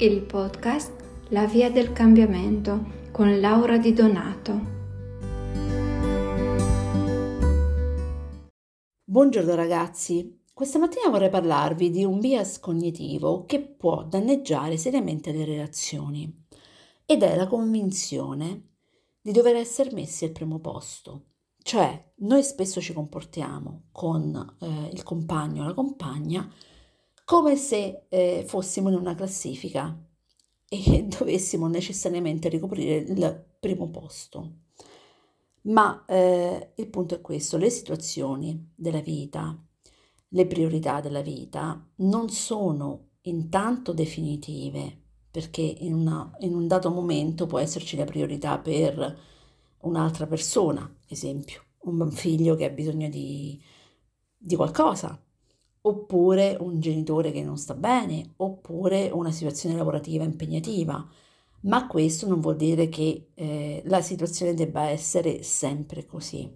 il podcast La via del cambiamento con Laura Di Donato. Buongiorno ragazzi, questa mattina vorrei parlarvi di un bias cognitivo che può danneggiare seriamente le relazioni ed è la convinzione di dover essere messi al primo posto. Cioè, noi spesso ci comportiamo con eh, il compagno o la compagna come se eh, fossimo in una classifica e dovessimo necessariamente ricoprire il primo posto. Ma eh, il punto è questo, le situazioni della vita, le priorità della vita non sono intanto definitive, perché in, una, in un dato momento può esserci la priorità per un'altra persona, esempio, un figlio che ha bisogno di, di qualcosa, oppure un genitore che non sta bene, oppure una situazione lavorativa impegnativa. Ma questo non vuol dire che eh, la situazione debba essere sempre così.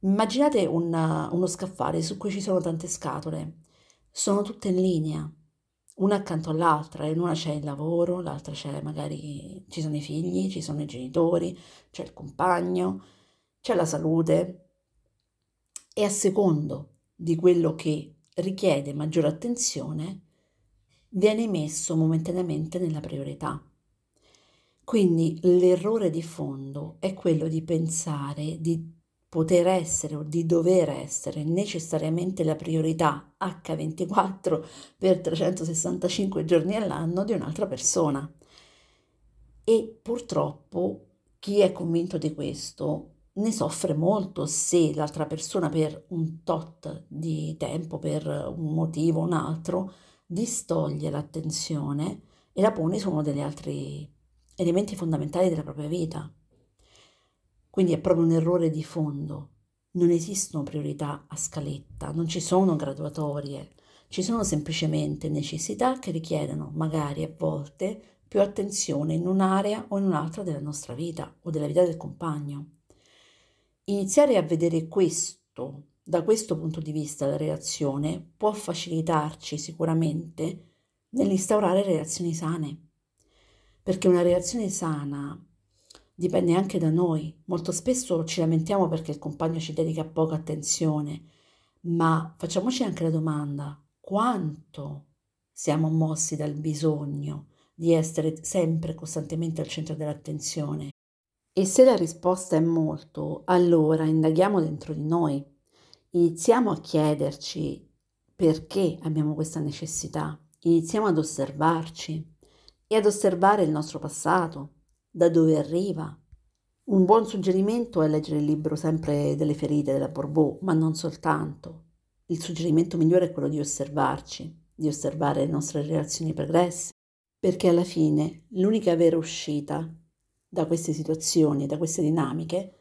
Immaginate una, uno scaffale su cui ci sono tante scatole, sono tutte in linea, una accanto all'altra, in una c'è il lavoro, l'altra c'è magari ci sono i figli, ci sono i genitori, c'è il compagno, c'è la salute e a secondo di quello che richiede maggiore attenzione, viene messo momentaneamente nella priorità. Quindi l'errore di fondo è quello di pensare di poter essere o di dover essere necessariamente la priorità H24 per 365 giorni all'anno di un'altra persona. E purtroppo chi è convinto di questo ne soffre molto se l'altra persona per un tot di tempo, per un motivo o un altro, distoglie l'attenzione e la pone su uno degli altri elementi fondamentali della propria vita. Quindi è proprio un errore di fondo. Non esistono priorità a scaletta, non ci sono graduatorie, ci sono semplicemente necessità che richiedono magari a volte più attenzione in un'area o in un'altra della nostra vita o della vita del compagno. Iniziare a vedere questo da questo punto di vista la reazione può facilitarci sicuramente nell'instaurare relazioni sane, perché una reazione sana dipende anche da noi. Molto spesso ci lamentiamo perché il compagno ci dedica poca attenzione, ma facciamoci anche la domanda, quanto siamo mossi dal bisogno di essere sempre costantemente al centro dell'attenzione e se la risposta è molto, allora indaghiamo dentro di noi, iniziamo a chiederci perché abbiamo questa necessità, iniziamo ad osservarci e ad osservare il nostro passato, da dove arriva. Un buon suggerimento è leggere il libro sempre delle ferite della Borbò, ma non soltanto. Il suggerimento migliore è quello di osservarci, di osservare le nostre relazioni pregresse, perché alla fine l'unica vera uscita da queste situazioni, da queste dinamiche,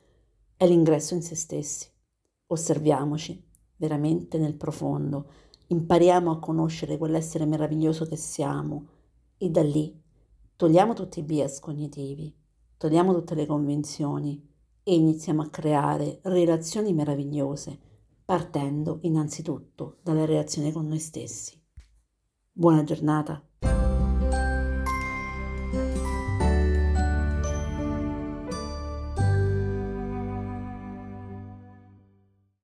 è l'ingresso in se stessi. Osserviamoci veramente nel profondo, impariamo a conoscere quell'essere meraviglioso che siamo e da lì togliamo tutti i bias cognitivi, togliamo tutte le convinzioni e iniziamo a creare relazioni meravigliose, partendo innanzitutto dalla relazione con noi stessi. Buona giornata.